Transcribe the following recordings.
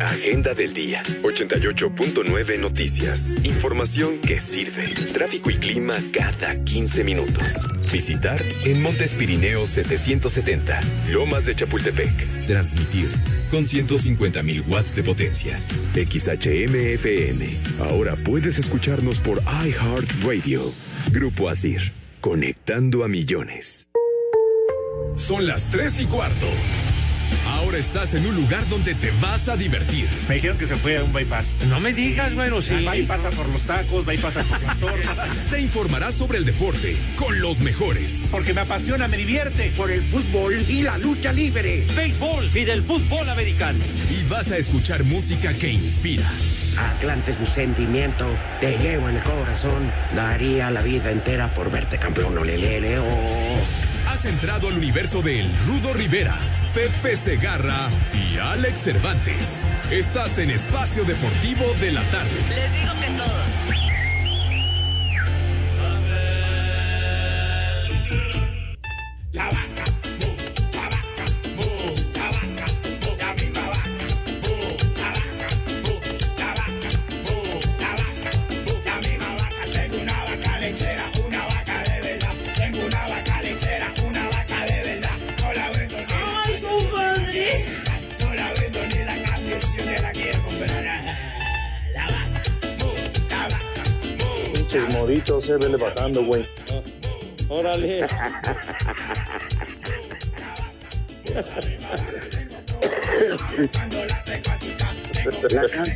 Agenda del día. 88.9 noticias. Información que sirve. Tráfico y clima cada 15 minutos. Visitar en Montes Pirineos 770. Lomas de Chapultepec. Transmitir con 150.000 watts de potencia. XHMFM. Ahora puedes escucharnos por iHeartRadio. Grupo Asir. Conectando a millones. Son las 3 y cuarto. Ahora estás en un lugar donde te vas a divertir. Me dijeron que se fue a un bypass. No me digas, bueno, sí. Va y pasa por los tacos, pasa por las torres. Te informarás sobre el deporte con los mejores. Porque me apasiona, me divierte. Por el fútbol y la lucha libre. Béisbol y del fútbol americano. Y vas a escuchar música que inspira. Atlante es mi sentimiento, te llevo en el corazón. Daría la vida entera por verte campeón, olelele, oh. Has entrado al universo de El Rudo Rivera, Pepe Segarra y Alex Cervantes. Estás en Espacio Deportivo de la Tarde. Les digo que todos. La Pinches moditos, se vele bajando, güey. Órale. La can-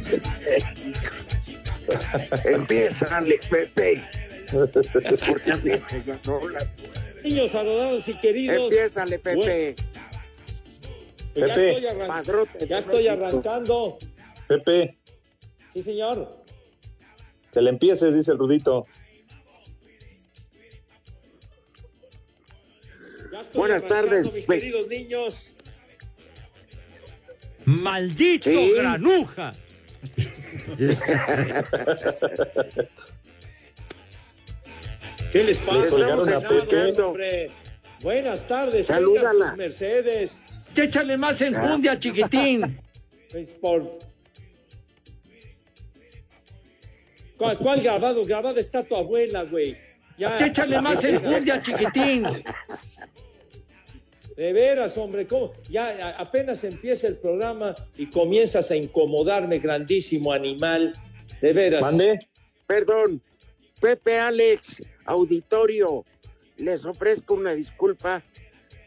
Empiezale, Pepe. Porque Niños saludados y queridos. Empiézale, Pepe. Ya Pepe. estoy, arran- Padrote, ya estoy arrancando. Pepe, Sí, señor. Que le empieces, dice el Rudito. Buenas tardes, mis queridos niños. ¡Maldito Sí. granuja! ¿Qué les pasa? Hombre. Buenas tardes, Salúdala. Mercedes. Échale más enjundia, chiquitín. Sport. ¿Cuál, ¿Cuál grabado? Grabada está tu abuela, güey. Ya. Échale más enjundia, chiquitín. De veras, hombre, ¿cómo? Ya apenas empieza el programa y comienzas a incomodarme, grandísimo animal. De veras. Mande. Perdón. Pepe, Alex, auditorio, les ofrezco una disculpa,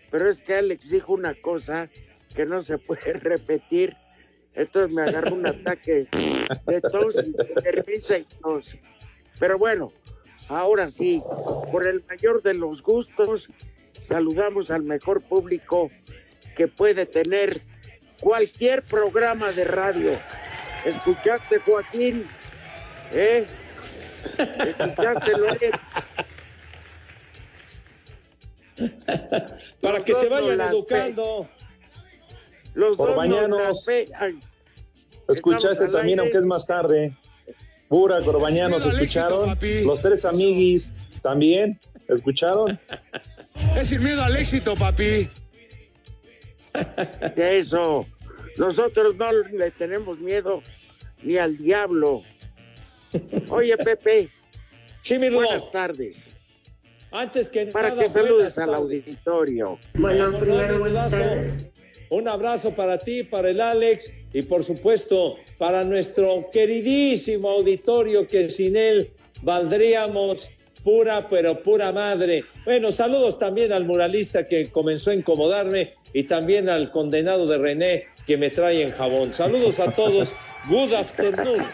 pero es que Alex dijo una cosa que no se puede repetir. Entonces me agarró un ataque de tos de risa y tos. Pero bueno, ahora sí, por el mayor de los gustos, saludamos al mejor público que puede tener cualquier programa de radio. ¿Escuchaste, Joaquín? ¿Eh? ¿Escuchaste, Loret? Para que se vayan educando. Los dos nos mañanos. las ve- ay, Escuchaste también, aire. aunque es más tarde. Pura, Corbañanos, éxito, ¿escucharon? Los tres amiguis, ¿también? ¿Escucharon? Es sin miedo al éxito, papi. eso. Nosotros no le tenemos miedo ni al diablo. Oye, Pepe, Sí, mi buenas tardes. Antes que Para nada, que saludes al auditorio. Bueno, primero buenas tardes. Un abrazo para ti, para el Alex y por supuesto para nuestro queridísimo auditorio que sin él valdríamos pura pero pura madre. Bueno, saludos también al muralista que comenzó a incomodarme y también al condenado de René que me trae en jabón. Saludos a todos. Good afternoon.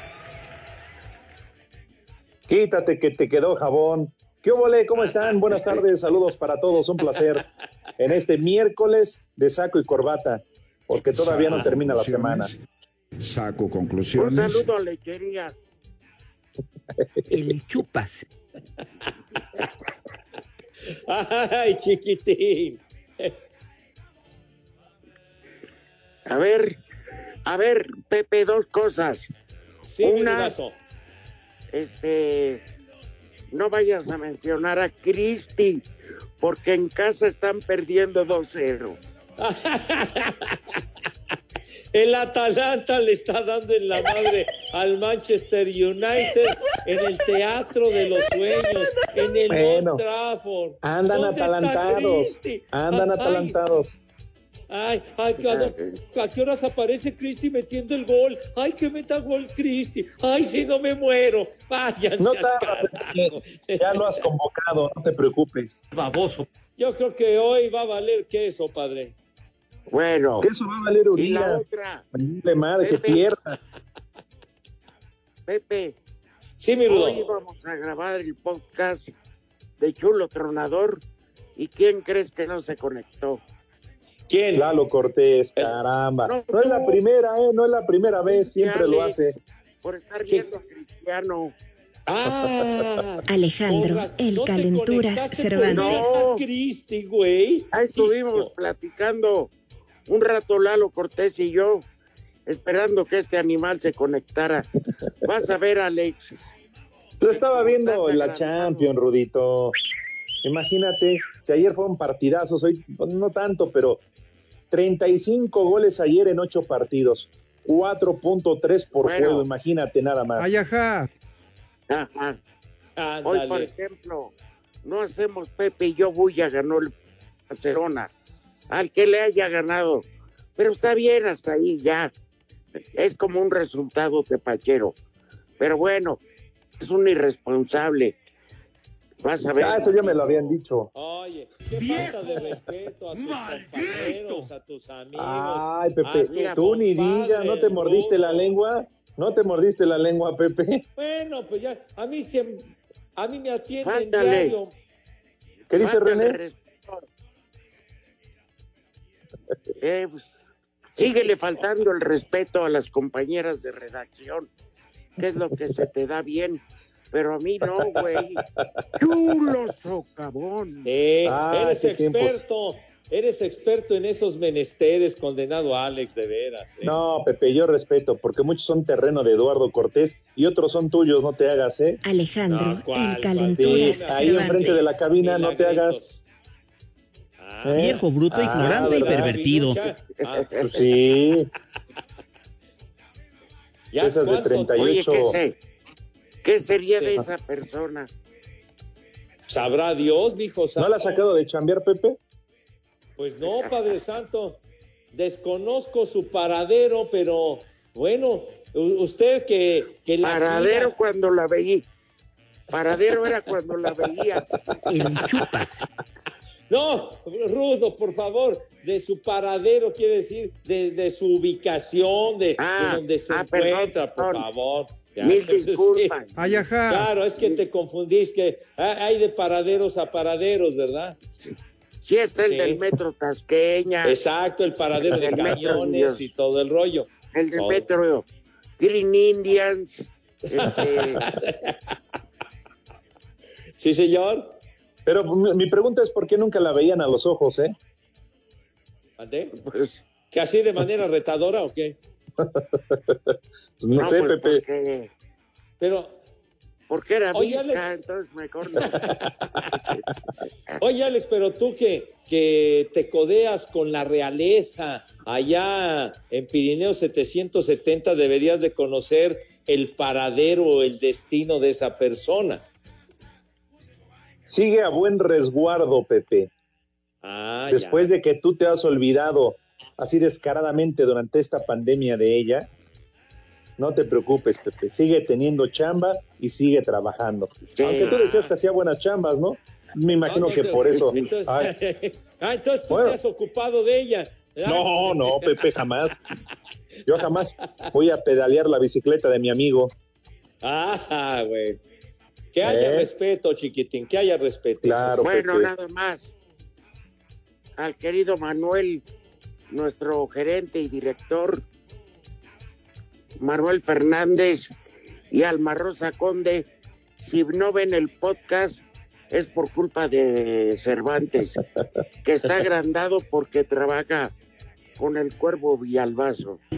Quítate que te quedó jabón. ¿Qué óvole? ¿Cómo están? Buenas tardes, saludos para todos, un placer. En este miércoles de saco y corbata, porque todavía no termina la semana. Saco Un conclusiones. saludo a Lechería. El chupas. Ay, chiquitín. A ver, a ver, Pepe, dos cosas. Sí, Una-. Este, no vayas a mencionar a Cristi, porque en casa están perdiendo 2-0. El Atalanta le está dando en la madre al Manchester United en el Teatro de los Sueños, en el Bueno, Old Trafford. Andan ¿Dónde está atalantados. Andan Ay, atalantados. Ay, ay, ¿a, a qué horas aparece Cristi metiendo el gol? Ay, que meta gol Cristi. Ay, si no me muero. Váyanse No. Ya lo has convocado, no te preocupes. Baboso. Yo creo que hoy va a valer queso, padre. Bueno, Que eso va a valer y la Urias. otra, Vale madre, que Pepe. pierda. Pepe, Sí, mi hoy Rudo. vamos a grabar el podcast de Chulo Tronador. ¿Y quién crees que no se conectó? ¿Quién? Lalo Cortés, caramba. No, No es la primera, ¿eh? No es la primera vez, siempre lo hace. Por estar viendo a Cristiano. Ah, Alejandro, porra, el ¿no calenturas Cervantes. a Cristi, güey. Ahí estuvimos Hijo. platicando un rato Lalo Cortés y yo, esperando que este animal se conectara. Vas a ver, Alex. Yo estaba viendo Estás la. Champions, Rudito. Imagínate, si ayer fueron partidazos, hoy pues, no tanto, pero 35 goles ayer en 8 partidos. 4.3 por Bueno. juego, imagínate nada más. Ay, ajá. Ajá. Hoy, por ejemplo, no hacemos Pepe y yo Bulla ganó el Barcelona. Al que le haya ganado. Pero está bien hasta ahí ya. Es como un resultado tepachero. Pero bueno, es un irresponsable. Vas a ver. Ah, eso ya me lo habían dicho. Oye, qué falta de respeto a tus compañeros, a tus amigos. Ay, Ah, Pepe, mira, tú ni digas, ¿no te mordiste la lengua? ¿No te mordiste la lengua, Pepe? Bueno, pues ya, a mí, se- a mí me atienden Fáltale. diario. ¿Qué dice René? respeto. Eh, pues, síguele faltando el respeto a las compañeras de redacción, que es lo que se te da bien. Pero a mí no, güey. Chulo socavón. Sí, Ah, eres tiempos. experto, eres experto en esos menesteres, condenado Alex, de veras. ¿eh? No, Pepe, yo respeto, porque muchos son terreno de Eduardo Cortés y otros son tuyos, no te hagas, ¿eh? Alejandro, No, ¿cuál, el calenturas ahí enfrente de la cabina, no te hagas. Ah, ¿eh? Viejo, bruto, Ah, ignorante y pervertido. Ah, Pues sí, ya, esas de ¿cuánto? 38. Oye, ¿qué, sería de esa persona? Sabrá Dios, mijo ¿no la has sacado de chambear, Pepe? Pues no, Padre Santo. Desconozco su paradero, pero bueno, usted que, que la Paradero mira- cuando la veí. Paradero era cuando la veías. El chupas. No, Rudo, por favor, de su paradero, quiere decir de, de su ubicación, de, Ah, de donde se ah, perdón, encuentra, por perdón. favor. Ya, Mil sí. disculpas. Ay, ajá. Claro, es que te confundís, que hay de paraderos a paraderos, ¿verdad? Sí está el Sí. del metro Tasqueña, Exacto, el paradero de El camiones y todo el rollo. el del todo. metro Green Indians. este, Sí, señor. Pero mi, mi pregunta es por qué nunca la veían a los ojos, ¿eh? ¿Ande? pues, ¿Que así de manera retadora o qué? Pues no, no, sé, pues, Pepe. Porque, Pero, porque era Oye, visca, Alex. entonces mejor no. oye Alex, pero tú que, que te codeas con la realeza allá en Pirineo 770, deberías de conocer el paradero o el destino de esa persona. Sigue a buen resguardo, Pepe. Ah, Después de que tú te has olvidado así descaradamente durante esta pandemia de ella, no te preocupes, Pepe. Sigue teniendo chamba y sigue trabajando. Sí. Aunque tú decías que hacía buenas chambas, ¿no? Me imagino No, que por eso. Entonces, Ay, ah, entonces tú Bueno. te has ocupado de ella. ¿verdad? no, no, Pepe, jamás. Yo jamás voy a pedalear la bicicleta de mi amigo. Ah, güey. Que haya ¿Eh? respeto, chiquitín, que haya respeto. Claro, bueno, Pepe. nada más. Al querido Manuel, nuestro gerente y director, Manuel Fernández y Alma Rosa Conde, si no ven el podcast es por culpa de Cervantes, que está agrandado porque trabaja con el cuervo Villalbazo.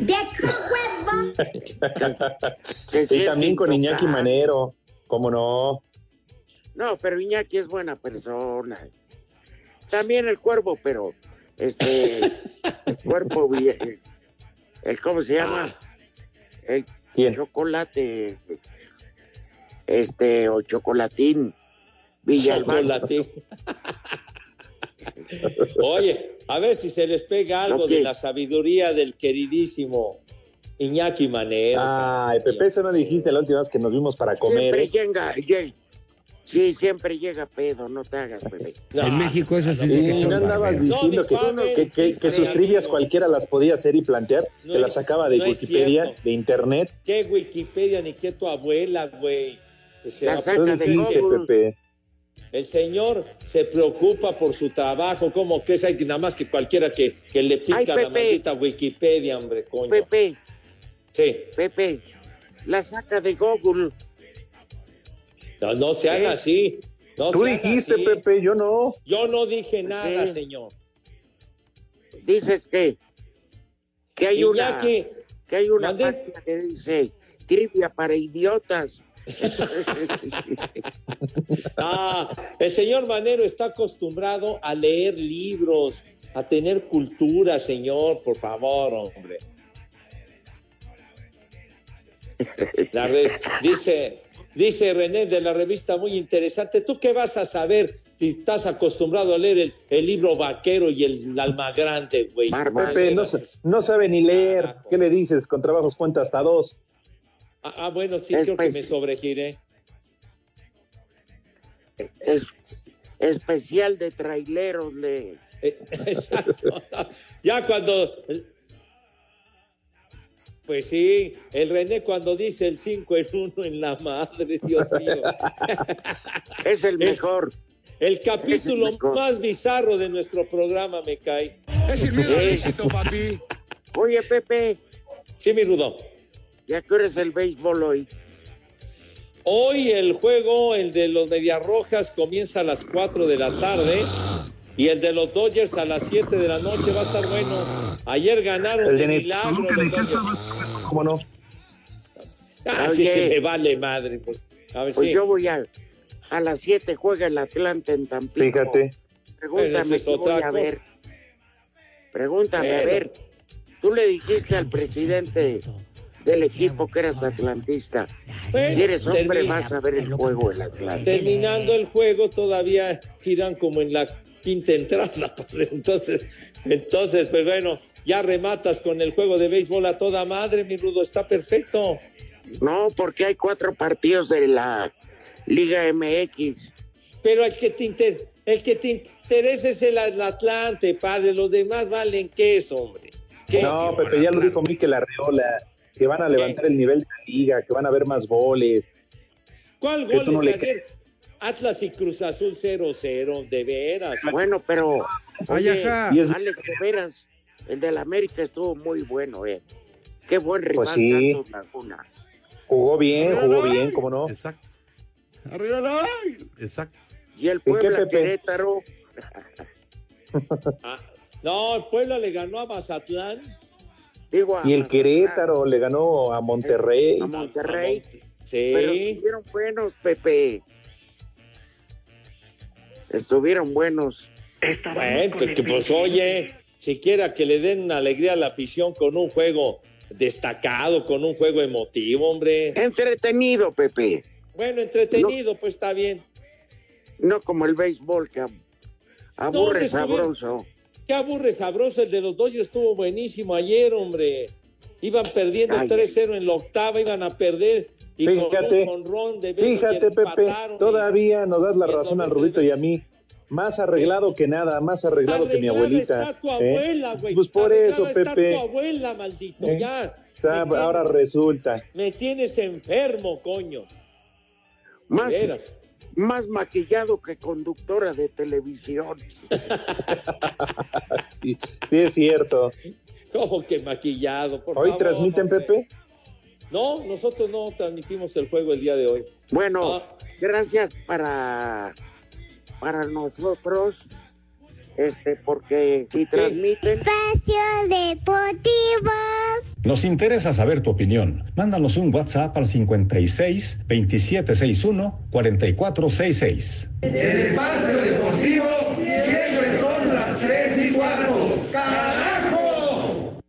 Se Y también con Iñaki intocable. Manero. ¿Cómo no? No, pero Iñaki es buena persona. También el cuervo, pero este el cuerpo el ¿cómo se llama? El ¿Quién? chocolate, este, o chocolatín. Chocolatín. Oye, a ver si se les pega algo de la sabiduría del queridísimo Iñaki Manero. Ay, Pepe, eso no dijiste la última vez que nos vimos para comer. Siempre ¿eh? llega, sí, siempre llega pedo, no te hagas, bebé. No, En México eso sí Y que no son andabas diciendo No, que, que, que- que sus dice, trivias cualquiera las podía hacer y plantear, No que es- las sacaba de no es Wikipedia, de internet. ¿Qué Wikipedia ni qué tu abuela, güey? Que se La saca de dijiste, Google. Pepe. El señor se preocupa por su trabajo, como que es nada más que cualquiera que, que le pica Ay, la maldita Wikipedia, hombre, coño. Pepe, Sí, Pepe, la saca de Google. No, no sean ¿Qué? así. No Tú dijiste, así. Pepe, yo no. Yo no dije nada, Sí. señor. Dices que, que hay una, Iñaki, que hay una página que dice trivia para idiotas. ah, el señor Manero está acostumbrado a leer libros, a tener cultura, señor, por favor, hombre. La re- dice, dice René de la revista muy interesante. ¿Tú qué vas a saber si estás acostumbrado a leer el, el libro vaquero y el alma grande, güey? Pepe no, sa- no sabe ni leer. ¿Qué le dices? Con trabajos cuenta hasta dos. Ah, ah, bueno, sí, Es creo que me pues- sobregiré. Es especial de traileros de Eh, exacto. Ya cuando. Pues sí, el René cuando dice el 5 en 1 en la madre, Dios mío. es el mejor. El capítulo Es el mejor. más bizarro de nuestro programa me cae. Es el miedo al éxito, papi. Oye, Pepe, Sí, mi Rudo. ya que eres el béisbol hoy. Hoy el juego, el de los Medias Rojas, comienza a las 4 de la tarde y el de los Dodgers a las 7 de la noche va a estar bueno. Ayer ganaron El de de milagro los Dodgers. ¿Cómo no? Ah, sí, se me vale madre. pues. A ver, Pues sí. yo voy a a las 7 juega el Atlanta en Tampico. Fíjate. Pregúntame es voy a ver. Pregúntame, a ver. Tú le dijiste al presidente del equipo que eras atlantista. Bueno, Si eres hombre, termina- vas a ver el juego del Atlanta. terminando el juego todavía giran como en la quinta entrada. padre. Entonces, entonces, pues bueno, ya rematas con el juego de béisbol a toda madre, mi rudo, está perfecto. No, porque hay cuatro partidos de la Liga MX. Pero el que te inter- el que te interesa es el, el Atlante, padre. Los demás valen queso, hombre. ¿Qué? No, Pepe, ya lo dijo Mikel Arreola, que van a levantar el nivel de la liga, que van a haber más goles. ¿Cuál que gol no de ayer? Atlas y Cruz Azul 0-0, de veras. Bueno, pero Ay, oye, ajá. Y es- Alex de Veras, el del América estuvo muy bueno, eh. Qué buen rival Pues sí. Santos Laguna. Jugó bien, jugó bien, ¿cómo no? Exacto. Arriba Exacto. Y el qué, Puebla Pepe? Querétaro, Ah, no, el Puebla le ganó a Mazatlán. digo a Y el Mazatlán, Querétaro le ganó a Monterrey. a Monterrey, Sí. pero estuvieron buenos, Pepe. Estuvieron buenos. Bueno, pues, que, pues oye, siquiera que le den alegría a la afición con un juego destacado, con un juego emotivo, hombre. Entretenido, Pepe. Bueno, entretenido, pues está bien. No como el béisbol que ab- aburre No, sabroso. Qué aburre sabroso, el de los Dodgers estuvo buenísimo ayer, hombre. Iban perdiendo Ay. 3-0 en la octava, iban a perder. Y Fíjate, con de Fíjate, Pepe, todavía nos das la razón al Rudito y a mí. Más arreglado que nada, más arreglado que mi abuelita. está tu ¿eh? abuela, güey. Pues por Arreglada eso, está Pepe. tu abuela, maldito, ¿Eh? ya. Está- ahora tienes- resulta. Me tienes enfermo, coño. Más, más maquillado que conductora de televisión. Sí, sí es cierto. ¿Cómo que maquillado? Por Hoy favor, transmiten, hombre. Pepe. No, nosotros no transmitimos el juego el día de hoy. Bueno, Ah. gracias para, para nosotros, este, porque si transmiten, Espacio Deportivo. Nos interesa saber tu opinión. Mándanos un WhatsApp al 56 2761 4466. El espacio deportivo siempre son las 3 y cuarto. ¡Carajo!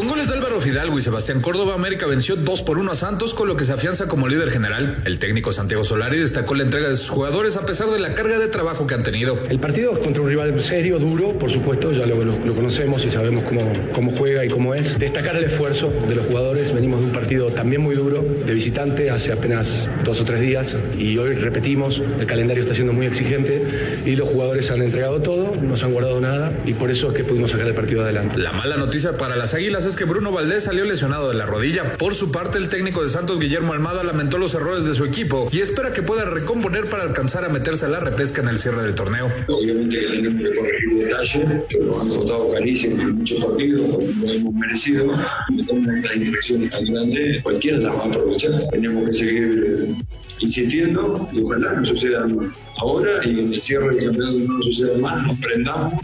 Con goles de Álvaro Fidalgo y Sebastián Córdoba, América venció 2 por 1 a Santos, con lo que se afianza como líder general. El técnico Santiago Solari destacó la entrega de sus jugadores a pesar de la carga de trabajo que han tenido. El partido contra un rival serio, duro, por supuesto, ya lo, lo- lo conocemos y sabemos cómo, cómo juega y cómo es. Destacar el esfuerzo de los jugadores. Venimos de un partido también muy duro, de visitante, hace apenas dos o tres días, y hoy repetimos, el calendario está siendo muy exigente y los jugadores han entregado todo, no se han guardado nada y por eso es que pudimos sacar el partido adelante. La mala noticia para las Águilas es que Bruno Valdés salió lesionado de la rodilla. Por su parte, el técnico de Santos, Guillermo Almada, lamentó los errores de su equipo y espera que pueda recomponer para alcanzar a meterse a la repesca en el cierre del torneo. Obviamente que tenemos que corregir detalles, que nos han costado carísimo en muchos partidos, no hemos merecido. Estas indirecciones tan grandes, cualquiera las va a aprovechar. Tenemos que seguir eh, insistiendo y ojalá no sucedan ahora y en el cierre del campeonato no suceda más, aprendamos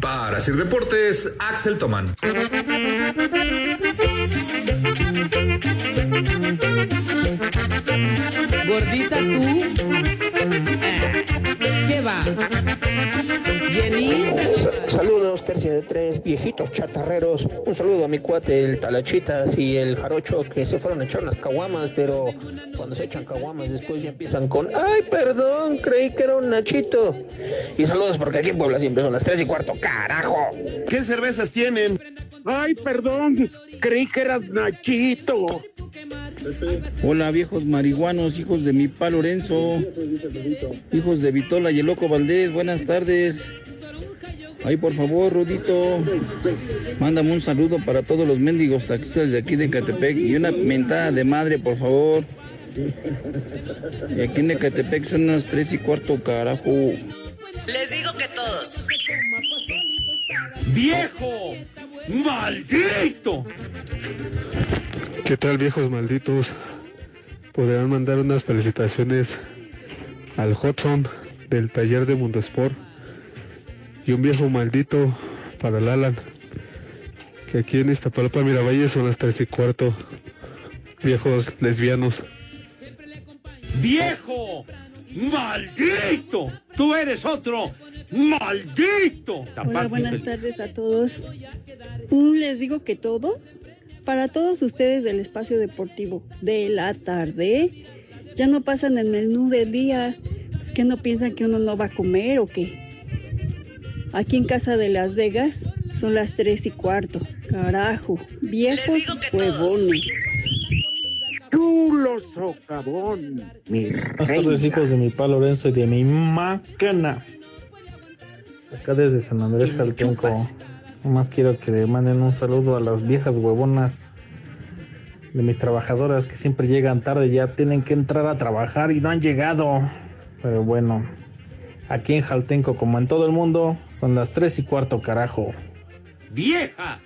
Para Sir Deportes, Axel Tomán. Gordita tú. ¿Qué va? Llenita. Saludos, tercia de tres, viejitos chatarreros. Un saludo a mi cuate, el Talachitas y el Jarocho, que se fueron a echar unas caguamas, pero cuando se echan caguamas después ya empiezan con, ay, perdón, creí que era un Nachito. Y saludos porque aquí en Puebla siempre son las tres y cuarto, carajo. ¿Qué cervezas tienen? Ay, perdón, creí que eras Nachito. Hola viejos marihuanos, hijos de mi pa Lorenzo, hijos de Vitola y el loco Valdés, buenas tardes. Ahí por favor, Rudito, mándame un saludo para todos los mendigos taxistas de aquí de Catepec y una mentada de madre, por favor. Y aquí en Ecatepec son las tres y cuarto, carajo. Les digo que todos. ¡Viejo! ¡Maldito! ¿Qué tal viejos malditos? Podrán mandar unas felicitaciones al Hudson del taller de Mundo Sport y un viejo maldito para el Alan que aquí en Iztapalapa Miravalle son las tres y cuarto viejos lesbianos ¡Viejo! ¡Maldito! ¡Tú eres otro! ¡Maldito! Hola, buenas tardes a todos. Les digo que todos, para todos ustedes del espacio deportivo de la tarde, ya no pasan el menú del día. Pues que no piensan que uno no va a comer o qué. Aquí en casa de Las Vegas son las tres y cuarto. Carajo, viejos huevones. Chulo socavón, mi Buenas tardes, hijos de mi pa Lorenzo y de mi máquina. Acá desde San Andrés Jaltenco. Nomás quiero que le manden un saludo a las viejas huevonas de mis trabajadoras que siempre llegan tarde, ya tienen que entrar a trabajar y no han llegado. Pero bueno, aquí en Jaltenco, como en todo el mundo, son las tres y cuarto, carajo. ¡Vieja!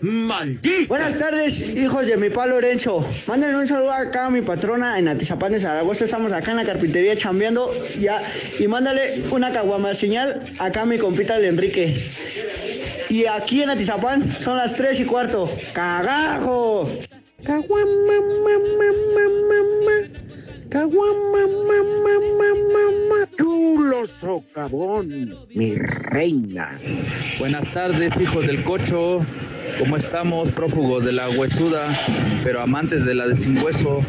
¡Maldito! Buenas tardes, hijos de mi pa Lorenzo. Mándenle un saludo acá a mi patrona en Atizapán de Zaragoza. Estamos acá en la carpintería chambeando. Ya, y mándale una caguama señal acá a mi compita el Enrique. Y aquí en Atizapán son las 3 y cuarto. ¡Cagajo! Caguama, mamá, mamá, Caguama, mamá, mamá, chulo socavón, mi reina. Buenas tardes, hijos del cocho. ¿Cómo estamos, prófugos de la huesuda, pero amantes de la de sin hueso?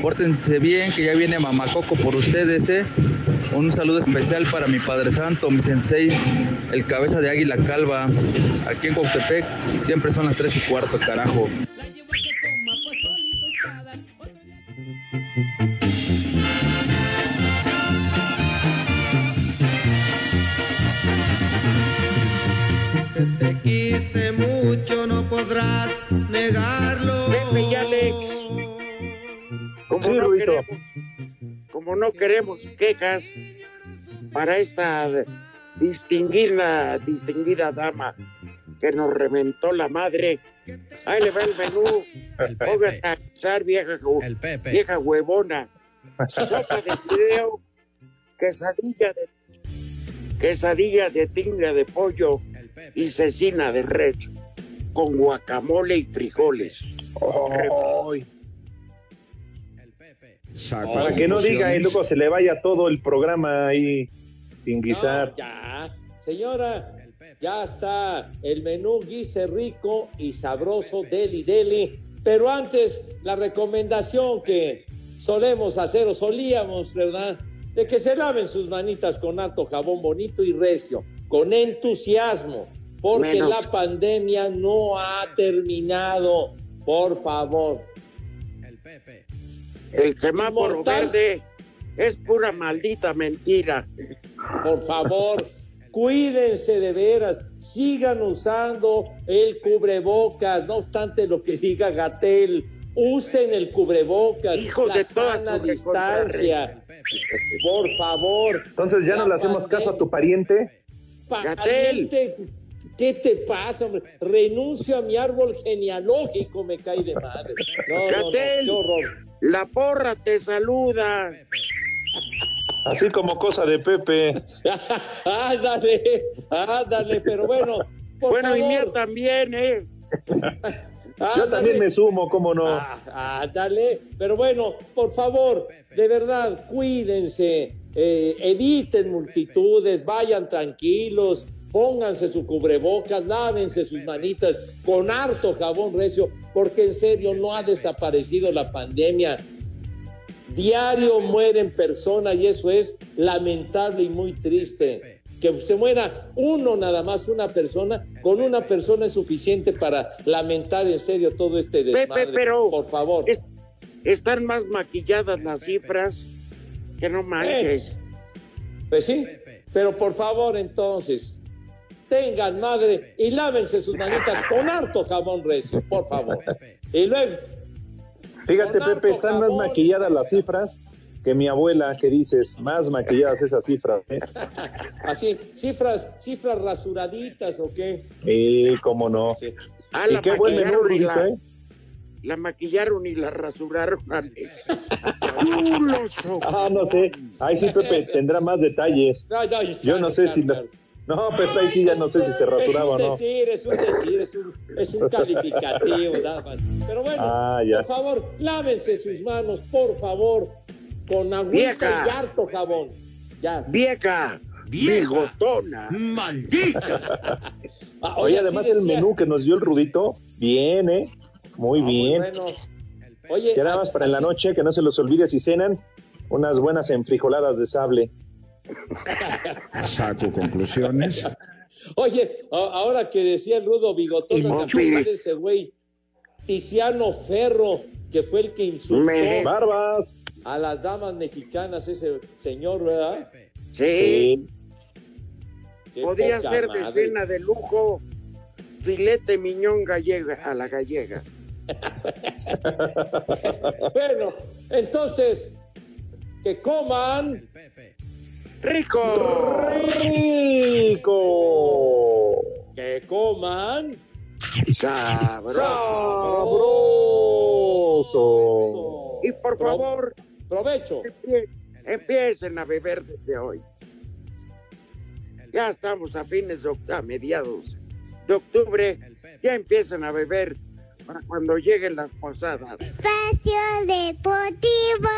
Pórtense bien, que ya viene Mamacoco por ustedes, ¿eh? Un saludo especial para mi Padre Santo, mi sensei, el cabeza de águila calva. Aquí en Cuautepec siempre son las tres y cuarto, carajo. Como, Sí, no queremos, como no queremos quejas para esta distinguida, distinguida dama que nos reventó la madre, ahí le va el menú. Póngase a usar vieja, vieja huevona. Sopa de fideo, quesadilla de quesadilla de tinga de pollo y cecina de res con guacamole y frijoles. Para que no diga y luego se le vaya todo el programa ahí sin guisar. No, ya. Señora, ya está el menú guise rico y sabroso deli deli. Pero antes, la recomendación que solemos hacer o solíamos, ¿verdad? De que se laven sus manitas con alto jabón bonito y recio, con entusiasmo, porque Menos. la pandemia no ha terminado. Por favor. El semáforo Inmortal. verde es pura maldita mentira. Por favor, cuídense de veras, sigan usando el cubrebocas, no obstante lo que diga Gatel, usen el cubrebocas, Hijos la de toda sana distancia. Por favor. Entonces ya no le hacemos caso a tu pariente. Pariente, ¿Qué te pasa, hombre? Renuncio a mi árbol genealógico, me cae de madre. No, no, no, Gatel, qué horror. La porra te saluda. Así como cosa de Pepe. ándale, ándale, pero bueno. por Bueno, y mía también, ¿eh? Yo también me sumo, cómo no. Ah, dale. Pero bueno, por favor, de verdad, cuídense, eh, eviten multitudes, vayan tranquilos, pónganse su cubrebocas, lávense sus manitas con harto jabón recio, porque en serio no ha desaparecido la pandemia. Diario mueren personas y eso es lamentable y muy triste. Que se muera uno nada más, una persona, con una persona es suficiente para lamentar en serio todo este desmadre. Pepe, pero por favor. es- están más maquilladas las cifras que no manches. Pues sí, pero por favor entonces, tengan madre y lávense sus manitas con harto jabón recio, por favor. Y luego, Fíjate, Pepe, están más maquilladas las cifras que mi abuela, que dices, más maquilladas esas cifras. ¿eh? así, cifras, cifras rasuraditas o qué. Y cómo no. Ah, y la qué buen menú, maquillaron y Rudito, la- ¿eh? La maquillaron y la rasuraron. Ah, no sé. Ahí sí, Pepe, tendrá más detalles. No, no, Yo no sé si... lo- No, Pepe, ahí sí ya no sé si se rasuraba o es un no. decir, es un decir, es un, es un calificativo, nada más. Pero bueno, Ah, ya. por favor, lávense sus manos, por favor, con agüita y harto jabón. Ya. Vieja, bigotona. ¡Maldita! Ah, Oye, además el menú que nos dio el Rudito, bien, ¿eh? Muy Ah, muy bien. bueno. Oye, Ya nada más para en la noche, que no se los olvide si cenan, unas buenas enfrijoladas de sable. Saco conclusiones. Oye, ahora que decía el rudo bigotón, Y ¿te no acuerdas files. de ese güey? Tiziano Ferro, que fue el que insultó Me- ¡Barbas! a las damas mexicanas, ese señor, ¿verdad? Sí, podría ser de madre. cena de lujo. Filete miñón gallega a la gallega. Bueno, entonces, que coman. ¡Rico! ¡Rico! Que coman. ¡Sabroso! ¡Sabroso! Y por Pro- favor, Provecho. empie- empiecen a beber desde hoy. Ya estamos a fines de octubre, a mediados de octubre. Ya empiezan a beber para cuando lleguen las posadas. Espacio Deportivo.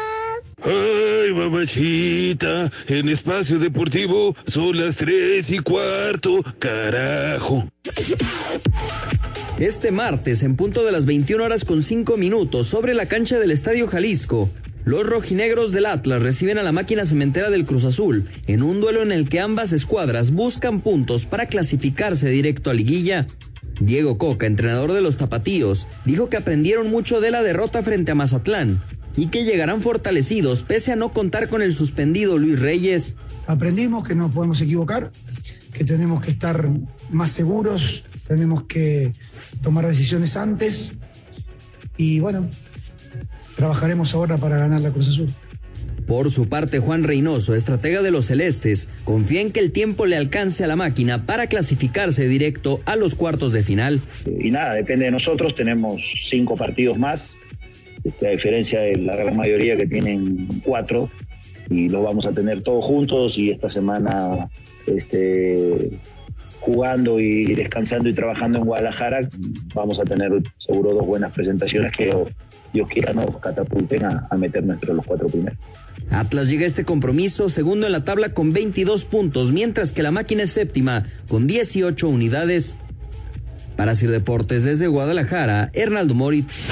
Ay, mamachita, en espacio deportivo son las tres y cuarto, carajo. Este martes, en punto de las 21 horas con 5 minutos, sobre la cancha del Estadio Jalisco, los rojinegros del Atlas reciben a la máquina cementera del Cruz Azul en un duelo en el que ambas escuadras buscan puntos para clasificarse directo a liguilla. Diego Coca, entrenador de los Tapatíos, dijo que aprendieron mucho de la derrota frente a Mazatlán y que llegarán fortalecidos pese a no contar con el suspendido Luis Reyes. Aprendimos que no podemos equivocar, que tenemos que estar más seguros, tenemos que tomar decisiones antes y bueno, trabajaremos ahora para ganar la Cruz Azul. Por su parte, Juan Reynoso, estratega de los Celestes, confía en que el tiempo le alcance a la máquina para clasificarse directo a los cuartos de final. Y nada, depende de nosotros, tenemos cinco partidos más, este, a diferencia de la gran mayoría que tienen cuatro, y los vamos a tener todos juntos y esta semana este, jugando y descansando y trabajando en Guadalajara, vamos a tener seguro dos buenas presentaciones que Dios quiera nos catapulten a, a meternos entre los cuatro primeros. Atlas llega a este compromiso segundo en la tabla con 22 puntos, mientras que la máquina es séptima con 18 unidades. Para Sir Deportes desde Guadalajara, Hernaldo Moritz.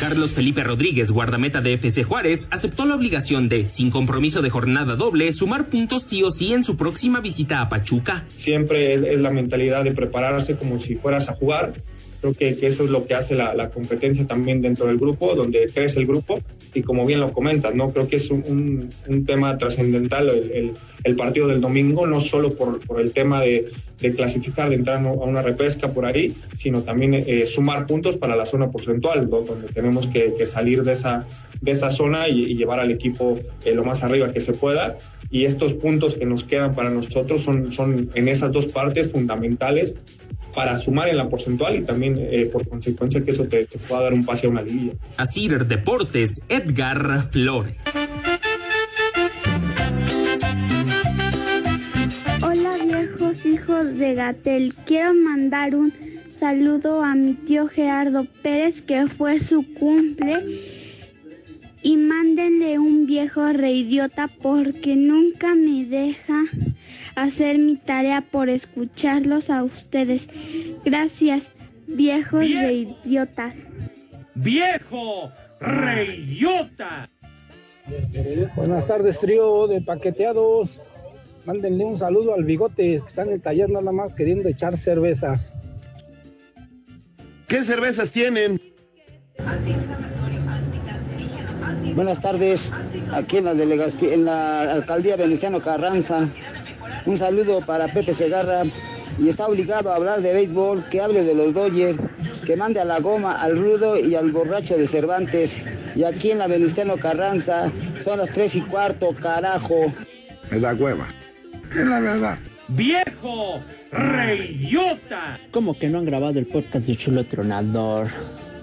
Carlos Felipe Rodríguez, guardameta de FC Juárez, aceptó la obligación de, sin compromiso de jornada doble, sumar puntos sí o sí en su próxima visita a Pachuca. Siempre es, es la mentalidad de prepararse como si fueras a jugar. Creo que, que eso es lo que hace la, la, competencia también dentro del grupo, donde crece el grupo y como bien lo comentas, ¿no? Creo que es un, un, un tema trascendental el, el, el, partido del domingo, no solo por, por el tema de, de, clasificar, de entrar a una repesca por ahí, sino también eh, sumar puntos para la zona porcentual, ¿no? donde tenemos que, que, salir de esa, de esa zona y, y llevar al equipo eh, lo más arriba que se pueda. Y estos puntos que nos quedan para nosotros son, son en esas dos partes fundamentales para sumar en la porcentual y también eh, por consecuencia que eso te, te, pueda dar un pase a una liguilla. Así Deportes, Edgar Flores. Hola viejos hijos de Gatel, quiero mandar un saludo a mi tío Gerardo Pérez que fue su cumple y mándenle un viejo reidiota porque nunca me deja hacer mi tarea por escucharlos a ustedes. Gracias, viejos Vie reidiotas. ¡Viejo reidiota! Buenas tardes, trío de paqueteados. Mándenle un saludo al Bigotes, que está en el taller nada más queriendo echar cervezas. ¿Qué cervezas tienen? Buenas tardes, aquí en la delegación, en la alcaldía Venustiano Carranza. Un saludo para Pepe Segarra y está obligado a hablar de béisbol, que hable de los Dodgers, que mande a la goma al rudo y al borracho de Cervantes. Y aquí en la Venustiano Carranza son las tres y cuarto, carajo. Es la cueva. Es la verdad. ¡Viejo reidiota! ¿Cómo que no han grabado el podcast de Chulo Tronador?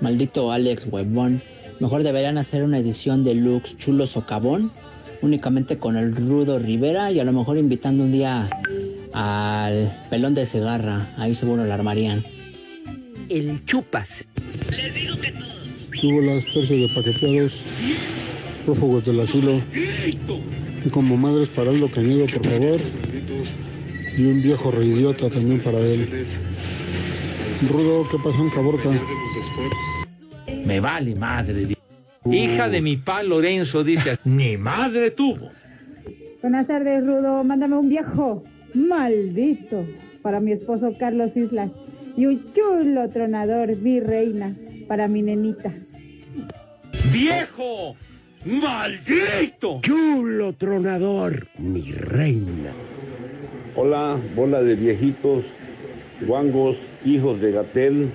Maldito Alex Huevón. Mejor deberían hacer una edición de Lux Chulo Socavón, únicamente con el Rudo Rivera y a lo mejor invitando un día al pelón de cigarra. Ahí seguro la armarían. El chupas. Les digo que todos. Tuvo las tercios de paqueteados, prófugos del asilo, y como madres para Aldo Cañedo, por favor, y un viejo reidiota también para él. Rudo, ¿qué pasó en Caborca? Me vale madre. Hija de mi pa Lorenzo dice, mi madre tuvo. Buenas tardes, Rudo. Mándame un viejo maldito para mi esposo Carlos Islas y un chulo tronador virreina para mi nenita. ¡Viejo! ¡Maldito! Chulo tronador, mi reina. Hola, bola de viejitos, guangos, hijos de Gatel.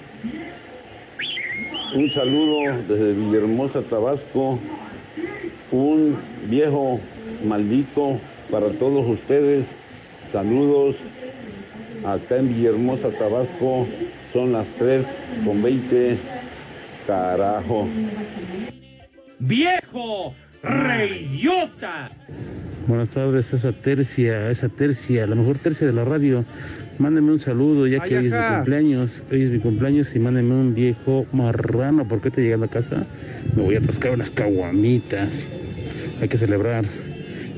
Un saludo desde Villahermosa, Tabasco. Un viejo maldito para todos ustedes. Saludos acá en Villahermosa, Tabasco. Son las 3 con 20. Carajo. ¡Viejo! ¡Reidiota! Buenas tardes, esa tercia, esa tercia, la mejor tercia de la radio. Mándenme un saludo, ya que Ay, hoy es mi cumpleaños. Hoy es mi cumpleaños y mándenme un viejo marrano. ¿Por qué te llega a la casa? Me voy a atascar unas caguamitas. Hay que celebrar.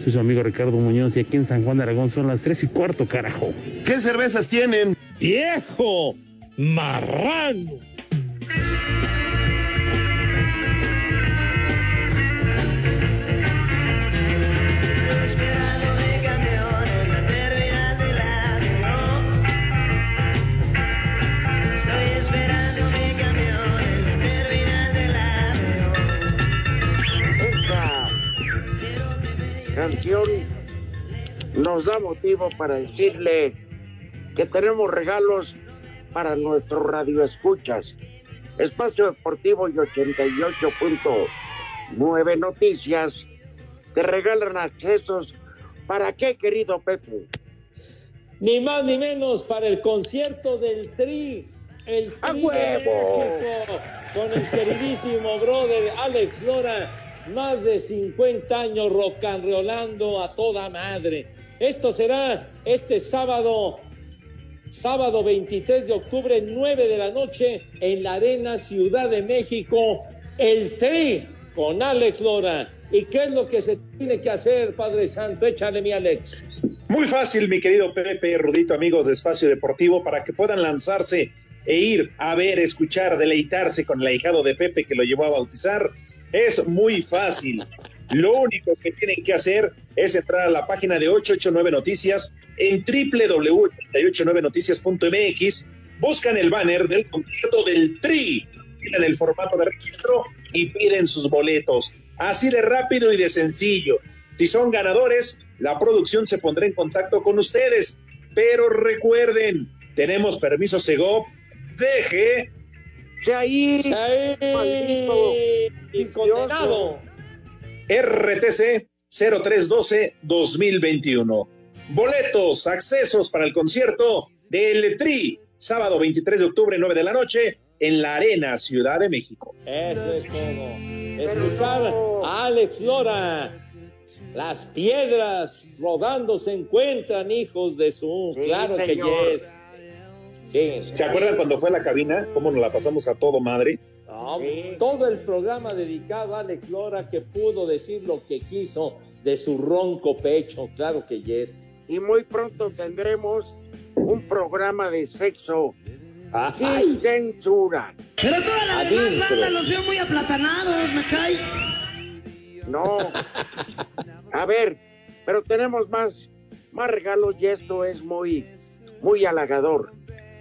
Soy su amigo Ricardo Muñoz y aquí en San Juan de Aragón son las tres y cuarto, carajo. ¿Qué cervezas tienen? ¡Viejo marrano! Canción nos da motivo para decirle que tenemos regalos para nuestros radioescuchas. Espacio Deportivo y 88.9 Noticias te regalan accesos. ¿Para qué, querido Pepe? Ni más ni menos para el concierto del Tri. El Tri ¡A huevo! México, con el queridísimo brother Alex Lora más de 50 años rocanreolando a toda madre. Esto será este sábado sábado 23 de octubre, 9 de la noche, en la Arena Ciudad de México, el Tri con Alex Lora. ¿Y qué es lo que se tiene que hacer, Padre Santo? Échale mi Alex. Muy fácil, mi querido Pepe, Rudito, amigos de Espacio Deportivo, para que puedan lanzarse e ir a ver, escuchar, deleitarse con el ahijado de Pepe que lo llevó a bautizar. Es muy fácil. Lo único que tienen que hacer es entrar a la página de 889 Noticias en www.889noticias.mx, buscan el banner del concierto del Tri, tienen el formato de registro y piden sus boletos. Así de rápido y de sencillo. Si son ganadores, la producción se pondrá en contacto con ustedes. Pero recuerden, tenemos permiso Segov, deje. Ahí, condenado. RTC 0312-2021. Boletos, accesos para el concierto del Tri, sábado 23 de octubre, 9 de la noche, en la Arena, Ciudad de México. Eso es todo. Escuchar a Alex Lora. Las piedras rodando se encuentran, hijos de su. claro que yes. Sí. ¿Se acuerdan cuando fue a la cabina? ¿Cómo nos la pasamos a todo madre? Todo el programa dedicado a Alex Lora que pudo decir lo que quiso de su ronco pecho, claro que yes. Y muy pronto tendremos un programa de sexo sin censura. Pero todas las demás bandas los veo muy aplatanados, me cae. No. A ver, pero tenemos más, más regalos y esto es muy, muy halagador.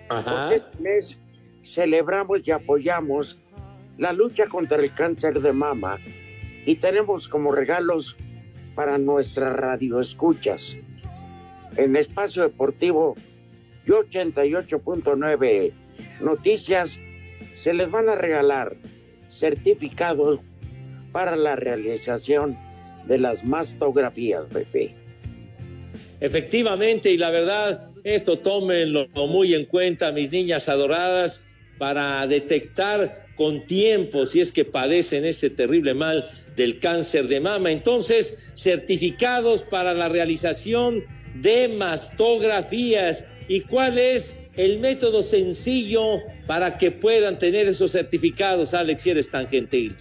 Porque este mes celebramos y apoyamos la lucha contra el cáncer de mama y tenemos como regalos para nuestras radioescuchas. En Espacio Deportivo y 88.9 Noticias se les van a regalar certificados para la realización de las mastografías, Pepe. Efectivamente, y la verdad, esto tómenlo muy en cuenta, mis niñas adoradas, para detectar con tiempo si es que padecen ese terrible mal del cáncer de mama. Entonces, certificados para la realización de mastografías. ¿Y cuál es el método sencillo para que puedan tener esos certificados, Alex, si eres tan gentil?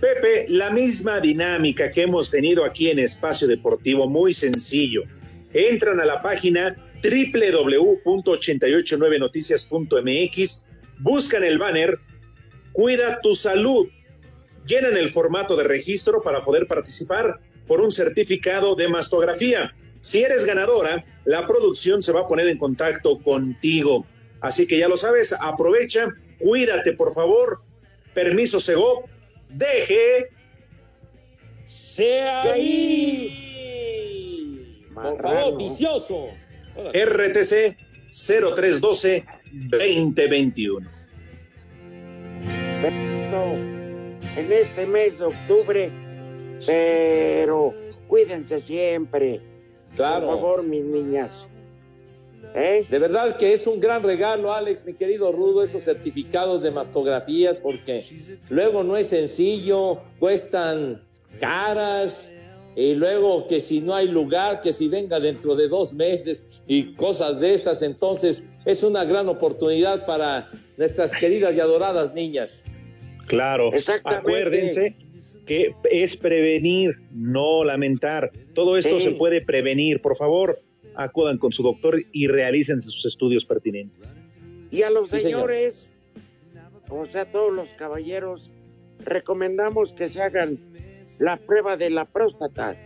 Pepe, la misma dinámica que hemos tenido aquí en Espacio Deportivo, muy sencillo. Entran a la página www.889noticias.mx, buscan el banner Cuida tu salud, llenan el formato de registro para poder participar por un certificado de mastografía. Si eres ganadora, la producción se va a poner en contacto contigo. Así que ya lo sabes, aprovecha, cuídate por favor. Permiso Sego, deje. Sea ahí. Por favor, vicioso. RTC 0312 2021. En este mes de octubre, pero cuídense siempre. Claro. Por favor, mis niñas. ¿Eh? De verdad que es un gran regalo, Alex, mi querido Rudo, esos certificados de mastografías, porque luego no es sencillo, cuestan caras, y luego que si no hay lugar, que si venga dentro de dos meses y cosas de esas, entonces es una gran oportunidad para nuestras queridas y adoradas niñas. Claro, acuérdense que es prevenir, no lamentar. Todo esto se puede prevenir. Por favor, acudan con su doctor y realicen sus estudios pertinentes. Y a los señores, o sea, todos los caballeros, recomendamos que se hagan la prueba de la próstata,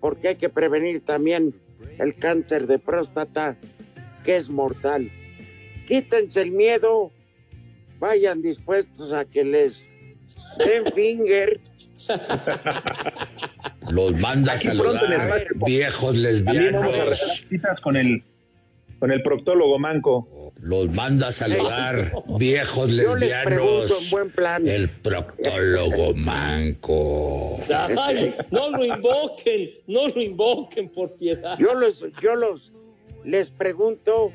porque hay que prevenir también el cáncer de próstata, que es mortal. Quítense el miedo, vayan dispuestos a que les den finger Los manda a saludar, viejos lesbianos. con el, con el proctólogo manco. Los manda a saludar, viejos lesbianos. buen plan. El proctólogo manco. no lo invoquen, no lo invoquen por piedad. Yo los, yo los les pregunto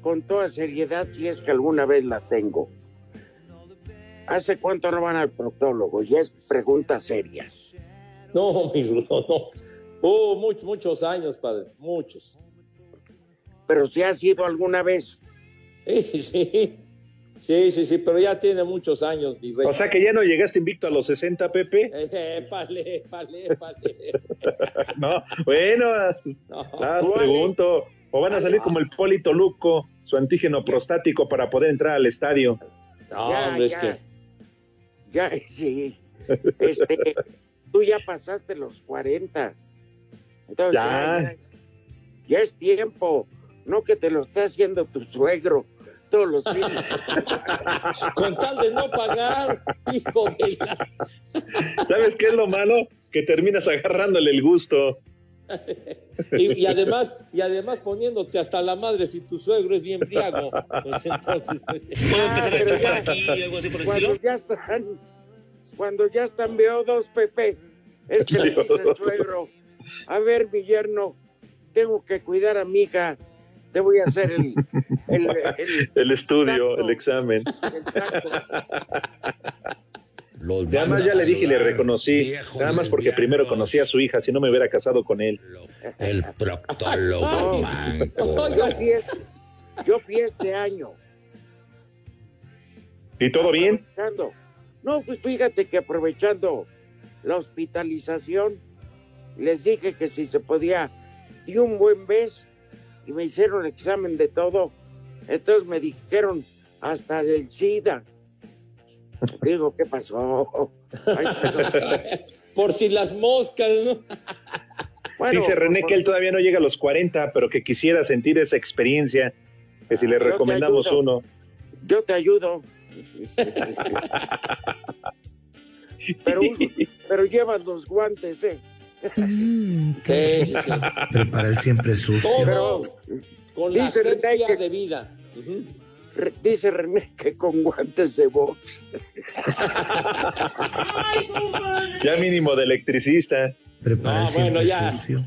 con toda seriedad si es que alguna vez la tengo. ¿Hace cuánto no van al proctólogo? Y es pregunta seria. No, mi Rudo, no. Oh, muchos, muchos años, padre, muchos. Pero si has ido alguna vez. Sí, sí. Sí, sí, sí, pero ya tiene muchos años, mi rey. O sea que ya no llegaste invicto a los 60, Pepe. Eh, pale, pale, pale. no, bueno, nada, pregunto. O van a salir como el Polito Luco, su antígeno prostático para poder entrar al estadio. No, ya, hombre, es ya. que. Ya, sí. Este, tú ya pasaste los 40. Entonces, Ya. ya, ya es, ya es tiempo. No que te lo esté haciendo tu suegro todos los fines. Con tal de no pagar, hijo de la. ¿Sabes qué es lo malo? Que terminas agarrándole el gusto. Y, y además, y además poniéndote hasta la madre si tu suegro es bien briago. Pues entonces. Ah, pero ya, cuando ya están, cuando ya están veodos, Pepe, es que le dice el suegro, a ver, mi yerno, tengo que cuidar a mi hija, te voy a hacer el, el, el- El estudio, el examen. Ya más ya le dije y le reconocí. Nada más porque primero conocí a su hija, si no me hubiera casado con él. El proctólogo manco. yo, fui, este- yo fui este año. ¿Y todo bien? No, pues fíjate que aprovechando la hospitalización, les dije que si se podía, di un buen mes y me hicieron examen de todo. Entonces me dijeron hasta del SIDA. Digo, ¿qué pasó? Ay, Por si las moscas, ¿no? Bueno, Dice René por- que él todavía no llega a los 40, pero que quisiera sentir esa experiencia. Que si le Yo te recomendamos uno. Yo te ayudo. Pero, pero llevas los guantes, ¿eh? Sí, sí, sí. Prepara el siempre sucio. Todo con la Dice que- de vida. Ujú. Re- Dice René que con guantes de box. Ya mínimo de electricista. Prepara No, el siempre bueno, ya. sucio.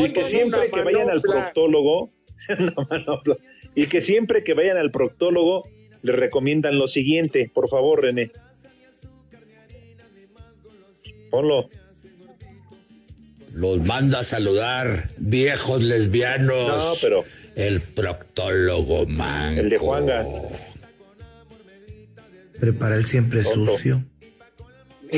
Y que siempre que vayan al proctólogo, y que siempre que vayan al proctólogo, le recomiendan lo siguiente. Por favor, René. Ponlo. Los manda a saludar, viejos lesbianos. No, pero El proctólogo manco. el de Juanga. Prepara el siempre Tonto. sucio.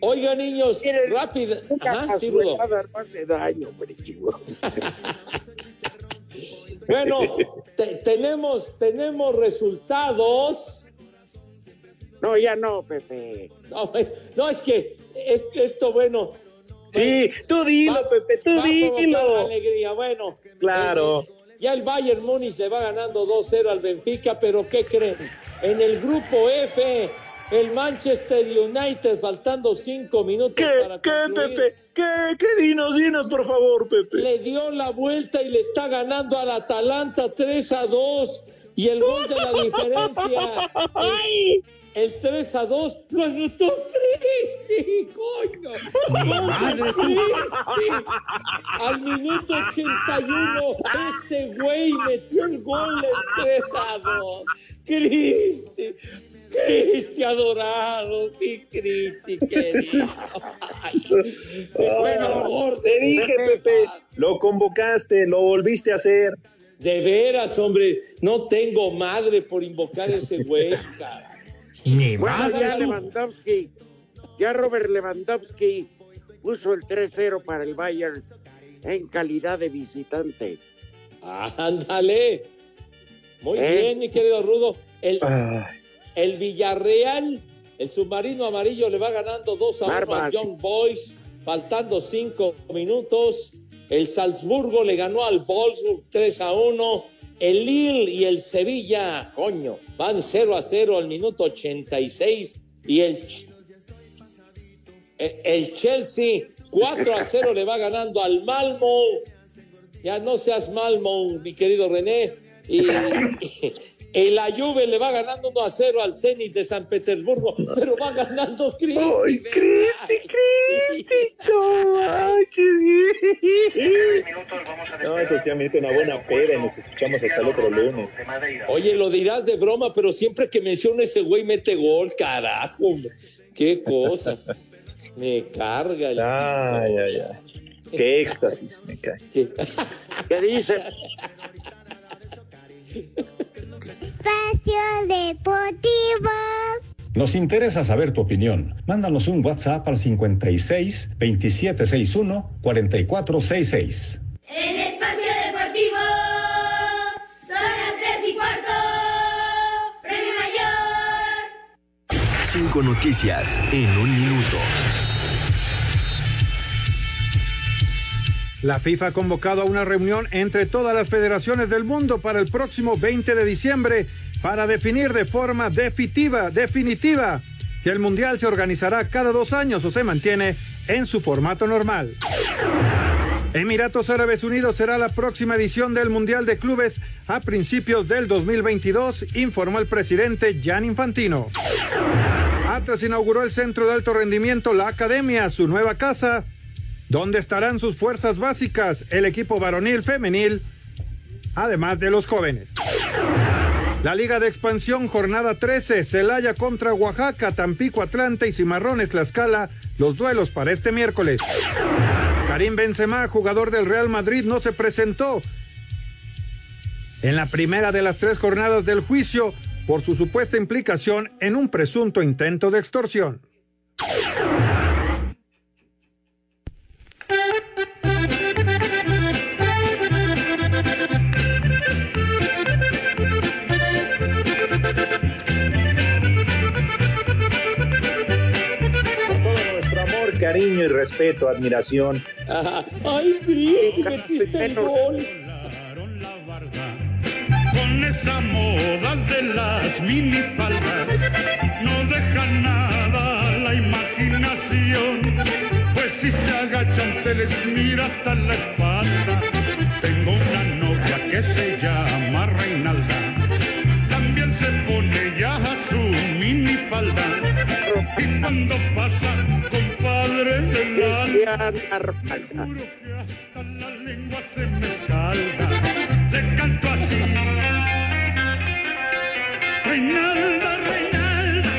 Oiga, niños, rápido. Ajá, sí, Rudo. Daño. Bueno, te- tenemos, tenemos resultados. No, ya no, Pepe. No, no, es que es, esto, bueno. Sí, tú dilo, va- Pepe, tú va dilo. alegría, bueno. Claro. eh, ya el Bayern Múnich le va ganando 2-0 al Benfica, pero ¿qué creen? En el grupo F, el Manchester United, faltando cinco minutos ¿Qué, para qué, Pepe? ¿Qué, qué? Dinos, dinos, por favor, Pepe. le dio la vuelta y le está ganando al Atalanta 3 a 2 y el gol de la diferencia. El, el 3 a 2 lo anotó Cristi coño. Madre. Cristi. Al minuto 81 ese güey metió el gol del 3 a 2 Cristi Cristi adorado mi Cristi querido. Ay, Bueno, por favor, te dije, Pepe, lo convocaste, lo volviste a hacer. De veras, hombre, no tengo madre por invocar ese güey, cara. Ni Bueno, madre. ya Lewandowski, ya Robert Lewandowski puso el 3-0 para el Bayern en calidad de visitante. Ándale. Muy ¿Eh? bien, mi querido Rudo. El, Villarreal, el submarino amarillo le va ganando 2 a 1 Barbas. al Young Boys, faltando 5 minutos. El Salzburgo le ganó al Wolfsburg 3 a 1. El Lille y el Sevilla, coño, van 0 a 0 al minuto 86. Y el, eh, el Chelsea 4 a 0 le va ganando al Malmo. Ya no seas Malmo, mi querido René. Y, y- y la Juve le va ganando 1 a 0 al Zenit de San Petersburgo, pero va ganando Cristi. Ay, Cristi, Cristi, no manches. No, eso ya me hizo una buena peda y nos escuchamos hasta el otro lunes. Oye, lo dirás de broma, pero siempre que menciona ese güey mete gol, carajo. Qué cosa. Me carga el. Ay, ay, ay. Qué éxtasis, me cae. ¿Qué dice? Espacio Deportivo. Nos interesa saber tu opinión. Mándanos un WhatsApp al 56 2761 4466. En Espacio Deportivo son las tres y cuarto. Premio Mayor. Cinco noticias en un minuto. La FIFA ha convocado a una reunión entre todas las federaciones del mundo para el próximo 20 de diciembre para definir de forma definitiva, definitiva si el Mundial se organizará cada dos años o se mantiene en su formato normal. Emiratos Árabes Unidos será la próxima edición del Mundial de Clubes a principios del 2022, informó el presidente Jan Infantino. Atlas inauguró el centro de alto rendimiento La Academia, su nueva casa, donde estarán sus fuerzas básicas, el equipo varonil femenil, además de los jóvenes. La Liga de Expansión, jornada 13, Celaya contra Oaxaca, Tampico Atlanta y Cimarrones Tlaxcala, los duelos para este miércoles. Karim Benzema, jugador del Real Madrid, no se presentó en la primera de las tres jornadas del juicio por su supuesta implicación en un presunto intento de extorsión. Cariño y respeto, admiración. Ay, Cris, metiste el gol. Con esa moda de las minifaldas no deja nada a la imaginación. Pues si se agachan se les mira hasta la espalda. Tengo una novia que se llama Reinalda. También se pone ya su minifalda. Y cuando pasa, del alma, juro que hasta la lengua se me escalda. Le canto así. Reinalda, Reinalda,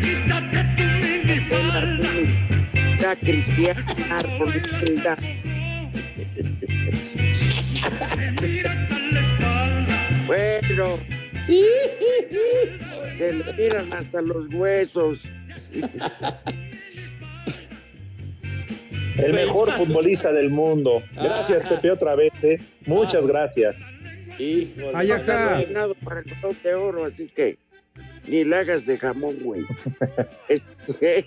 quítate tu minifalda. La cristiana Reinalda. Bueno, se le miran hasta los huesos. El mejor futbolista del mundo. Gracias, Ah. Pepe, otra vez. ¿eh? Muchas gracias. Híjole. Ay, ajá. Nominado para el Balón de oro, así que ni la hagas de jamón, güey. Este-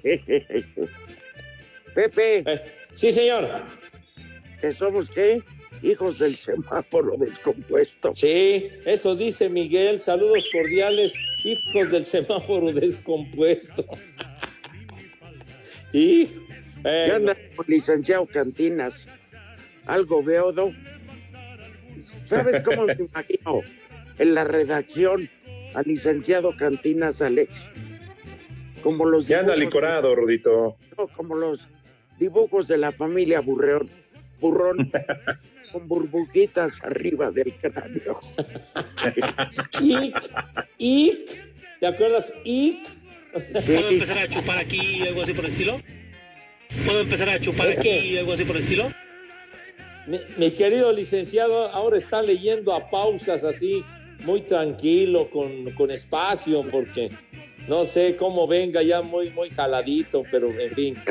Pepe. Eh, Sí, señor. ¿Que somos qué? Hijos del semáforo descompuesto. Sí, eso dice Miguel. Saludos cordiales, hijos del semáforo descompuesto. y ¿Qué anda con licenciado Cantinas? ¿Algo veo, Do? ¿Sabes cómo me imagino en la redacción al licenciado Cantinas Alex? Como los Ya anda dibujos- licorado, Rudito. No, como los dibujos de la familia Burreón, Burrón, con burbujitas arriba del cráneo. Ick, Ick, ¿te acuerdas? ¿Puedo empezar a chupar aquí y algo así por el estilo? ¿Puedo empezar a chupar Es aquí que- y algo así por el estilo? Mi, mi querido licenciado ahora está leyendo a pausas así, muy tranquilo, con, con espacio, porque no sé cómo venga ya muy, muy jaladito, pero en fin.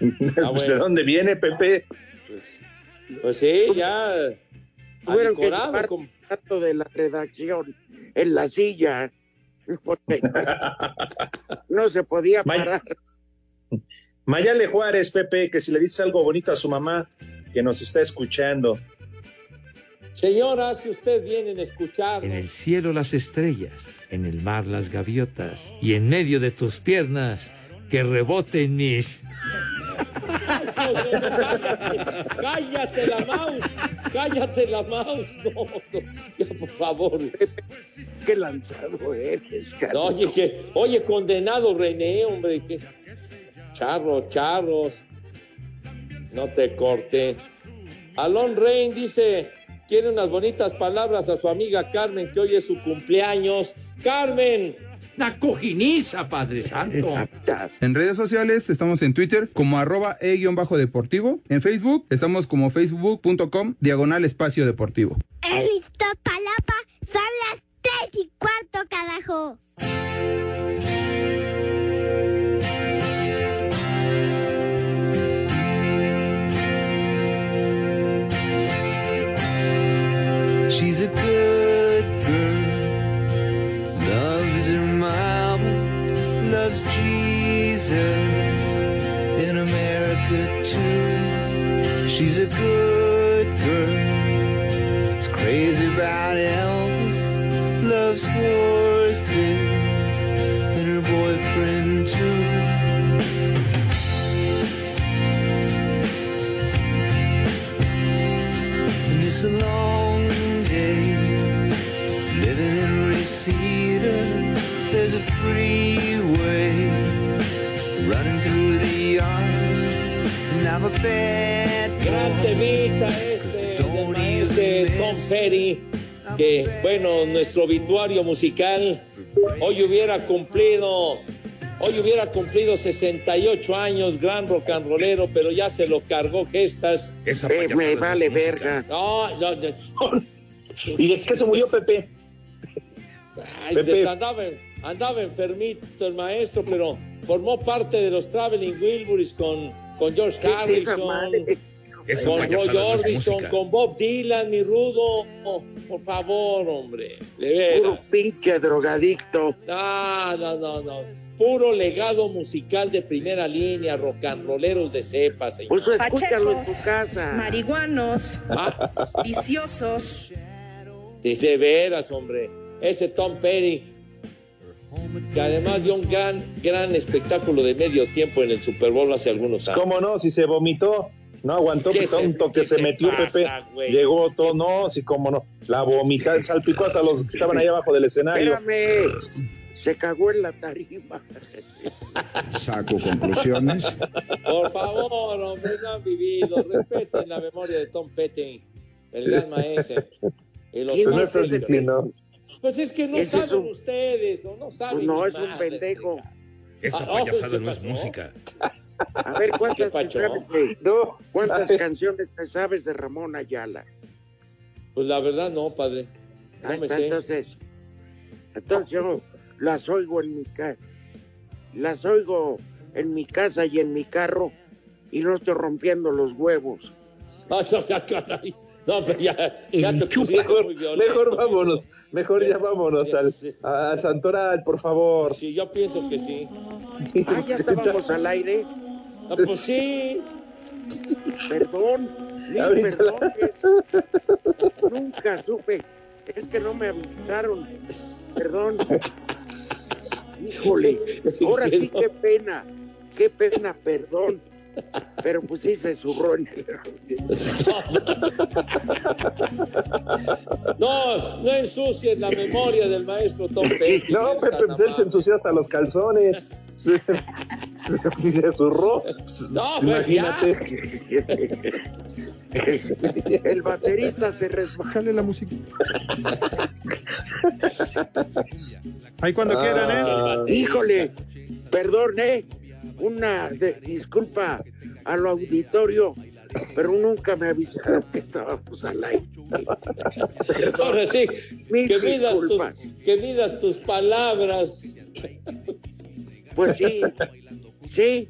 Ah, Pues, ¿De bueno. dónde viene, Pepe? Pues sí, ya Tuvieron que llevar dato de la redacción en la silla. porque no se podía parar. Mayale Juárez, Pepe, que si le dices algo bonito a su mamá, que nos está escuchando. Señora, si usted viene a escuchar. En el cielo las estrellas, en el mar las gaviotas, y en medio de tus piernas que reboten mis... Cállate la mouse, cállate la mouse. No, no, ya por favor. Qué lanzado eres, No, Carlos. oye, que, oye, condenado René, hombre, que charro, charros. No te corte. Alon Rein dice, quiere unas bonitas palabras a su amiga Carmen, que hoy es su cumpleaños. Carmen, Una cojiniza, Padre Santo. En redes sociales estamos en Twitter como arroba e-deportivo. En Facebook estamos como facebook.com diagonal espacio deportivo. En Iztapalapa son las tres y cuarto, carajo. She's a good girl, loves her mama, loves Jesus in America too. She's a good girl, is crazy about Elvis, loves horses and her boyfriend too. And Gran temita este del maestro Tom Petty, que bueno, nuestro obituario musical hoy hubiera cumplido, hoy hubiera cumplido 68 años, gran rock and rollero, pero ya se lo cargó gestas. Esa Eh, me vale verga. No, no, no. ¿Y de qué se murió Pepe? Ay, Pepe. se- andaba, andaba enfermito el maestro, pero formó parte de los Traveling Wilburys con, con George ¿Qué es esa Harrison, con Roy Orbison, con Bob Dylan, mi rudo. Oh, por favor, hombre. De. Puro pinche drogadicto. No, no, no, no. Puro legado musical de primera línea, rock and rolleros de cepa, señor. Por eso escúchalo en tu casa. marihuanos, Ah, viciosos. de, de veras, hombre. Ese Tom Petty, que además dio un gran, gran espectáculo de medio tiempo en el Super Bowl hace algunos años. ¿Cómo no? Si se vomitó, no aguantó ¿Qué que tonto qué que se metió pasa, Pepe. Llegó todo, no, sí, cómo no. La vomitada, salpicó hasta los que estaban ahí abajo del escenario. Espérame. Se cagó en la tarima. Saco conclusiones. Por favor, hombre, no han vivido. Respeten la memoria de Tom Petty, el gran maestro. Y los ¿Quién Pues no es estás ese. Pues es que no Ese es saben un- ustedes, o no saben. Pues no, ni es un pendejo. Esa Ah, oh, payasada ¿qué no es música. A ver, ¿cuántas ¿Qué te sabes de, No, cuántas canciones te sabes de Ramón Ayala? Pues la verdad no, padre. No me sé. entonces, entonces yo las oigo en mi casa, las oigo en mi casa y en mi carro y no estoy rompiendo los huevos. Ah, no, ya, caray. No, pero ya, ya El te Mejor, muy violento. mejor vámonos, mejor ya vámonos al, Sí. a Santoral, por favor. Sí, yo pienso que sí. Ah, ya estábamos al aire. Ah, pues sí. Perdón, mil perdones. Nunca supe. Es que no me avisaron. Perdón. Híjole, ahora sí qué pena. Qué pena, perdón. Pero pues sí se zurró en el... No, no ensucies la memoria del maestro Tom Petty. No, Pepe, pues él se ensució hasta los calzones. Si se zurró, pues, No, pero ya. imagínate. El baterista se resbaló. Bájale la música. Ahí cuando Ah. quieran, ¿eh? Híjole, perdón, ¿eh? Una de- disculpa al auditorio, pero nunca me avisaron que estábamos al aire. Ahora sí, Mil que midas, tus, que midas tus palabras. Pues sí, sí,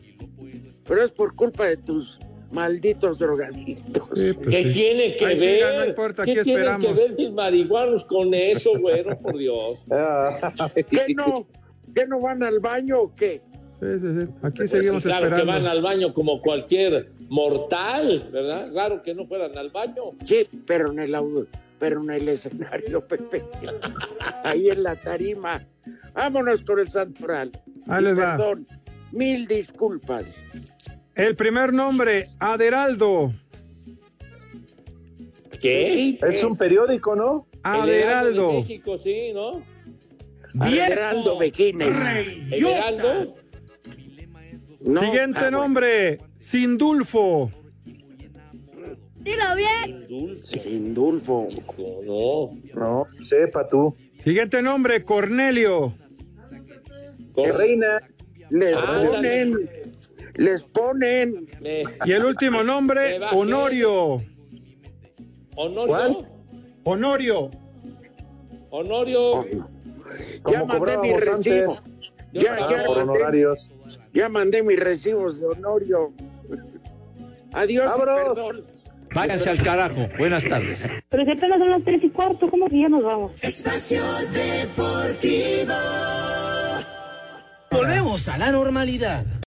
pero es por culpa de tus malditos drogadictos. Sí, pues ¿Qué sí. tiene que sigan, ver? no importa, ¿Qué tienen esperamos. que ver mis marihuanos con eso, güero? Por Dios. ¿Qué no? ¿Qué no van al baño o qué? Sí, sí, sí. Aquí Pues seguimos claro que van al baño como cualquier mortal, ¿verdad? Claro que no fueran al baño. Sí, pero en el audio, pero en el escenario, Pepe. Ahí en la tarima. Vámonos con el santoral. Ahí les va. Perdón, mil disculpas. El primer nombre, Aderaldo. ¿Qué? es un periódico, ¿no? De Aderaldo. México, sí, ¿no? Alejandro Bequines. El Heraldo. No, Siguiente ah, bueno. nombre, Sindulfo. Dilo bien. Sindulfo. No. No, sepa tú. Siguiente nombre, Cornelio. Reina. Les ponen, les ponen. Y el último nombre. Honorio. Honorio. Honorio. Honorio. Ya mandé mi recibo. antes. Ya, Ah, ya, por mandé, honorarios. Ya mandé mis recibos de Honorio. Adiós y Vámonos. perdón. Váyanse al carajo. Buenas tardes. Pero si apenas son las tres y cuarto, ¿cómo que ya nos vamos? Espacio Deportivo. Volvemos a la normalidad.